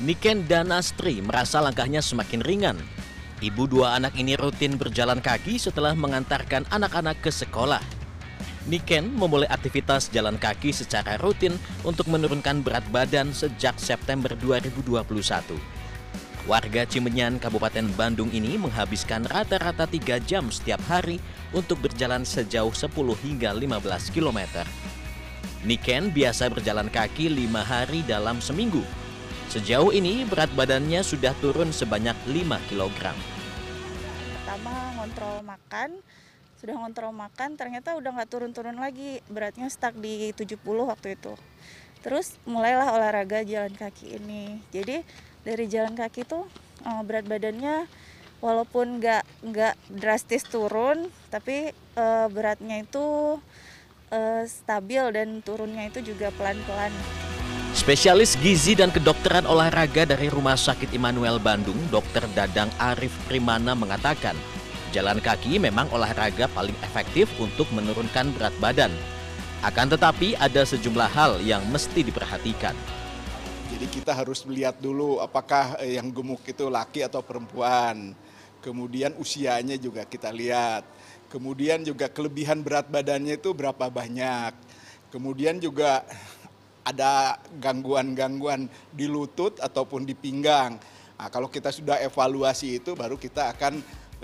Niken dan Astri merasa langkahnya semakin ringan. Ibu dua anak ini rutin berjalan kaki setelah mengantarkan anak-anak ke sekolah. Niken memulai aktivitas jalan kaki secara rutin untuk menurunkan berat badan sejak September 2021. Warga Cimenyan, Kabupaten Bandung ini menghabiskan rata-rata 3 jam setiap hari untuk berjalan sejauh 10 hingga 15 km. Niken biasa berjalan kaki 5 hari dalam seminggu. Sejauh ini berat badannya sudah turun sebanyak 5 kg. Pertama ngontrol makan, sudah ngontrol makan ternyata udah nggak turun-turun lagi, beratnya stuck di 70 waktu itu. Terus mulailah olahraga jalan kaki ini. Jadi dari jalan kaki tuh eh, berat badannya walaupun nggak nggak drastis turun, tapi eh, beratnya itu eh, stabil dan turunnya itu juga pelan-pelan. Spesialis gizi dan kedokteran olahraga dari Rumah Sakit Immanuel Bandung, Dr. Dadang Arif Primana mengatakan, jalan kaki memang olahraga paling efektif untuk menurunkan berat badan. Akan tetapi ada sejumlah hal yang mesti diperhatikan. Jadi kita harus melihat dulu apakah eh, yang gemuk itu laki atau perempuan. Kemudian usianya juga kita lihat. Kemudian juga kelebihan berat badannya itu berapa banyak. Kemudian juga ada gangguan-gangguan di lutut ataupun di pinggang. Nah, kalau kita sudah evaluasi itu baru kita akan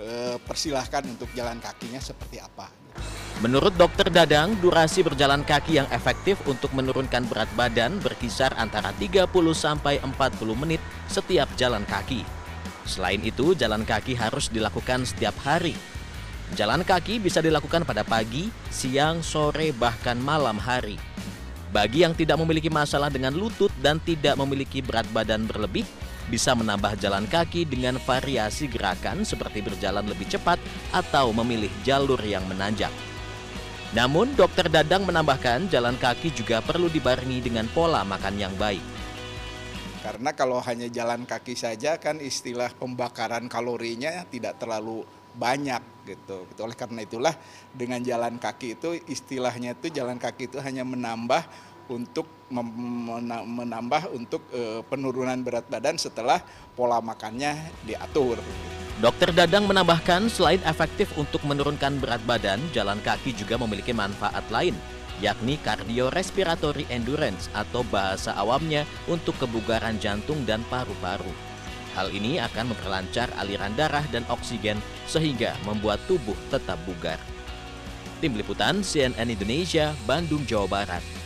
eh, persilahkan untuk jalan kakinya seperti apa. Menurut dokter Dadang, durasi berjalan kaki yang efektif untuk menurunkan berat badan berkisar antara 30 sampai 40 menit setiap jalan kaki. Selain itu, jalan kaki harus dilakukan setiap hari. Jalan kaki bisa dilakukan pada pagi, siang, sore, bahkan malam hari. Bagi yang tidak memiliki masalah dengan lutut dan tidak memiliki berat badan berlebih, bisa menambah jalan kaki dengan variasi gerakan seperti berjalan lebih cepat atau memilih jalur yang menanjak. Namun, dokter Dadang menambahkan jalan kaki juga perlu dibarengi dengan pola makan yang baik. Karena kalau hanya jalan kaki saja kan istilah pembakaran kalorinya tidak terlalu banyak gitu. Oleh karena itulah dengan jalan kaki itu istilahnya itu jalan kaki itu hanya menambah untuk menambah untuk eh, penurunan berat badan setelah pola makannya diatur. Dokter Dadang menambahkan selain efektif untuk menurunkan berat badan, jalan kaki juga memiliki manfaat lain, yakni cardiorespiratory endurance atau bahasa awamnya untuk kebugaran jantung dan paru-paru. Hal ini akan memperlancar aliran darah dan oksigen sehingga membuat tubuh tetap bugar. Tim Liputan CNN Indonesia, Bandung, Jawa Barat.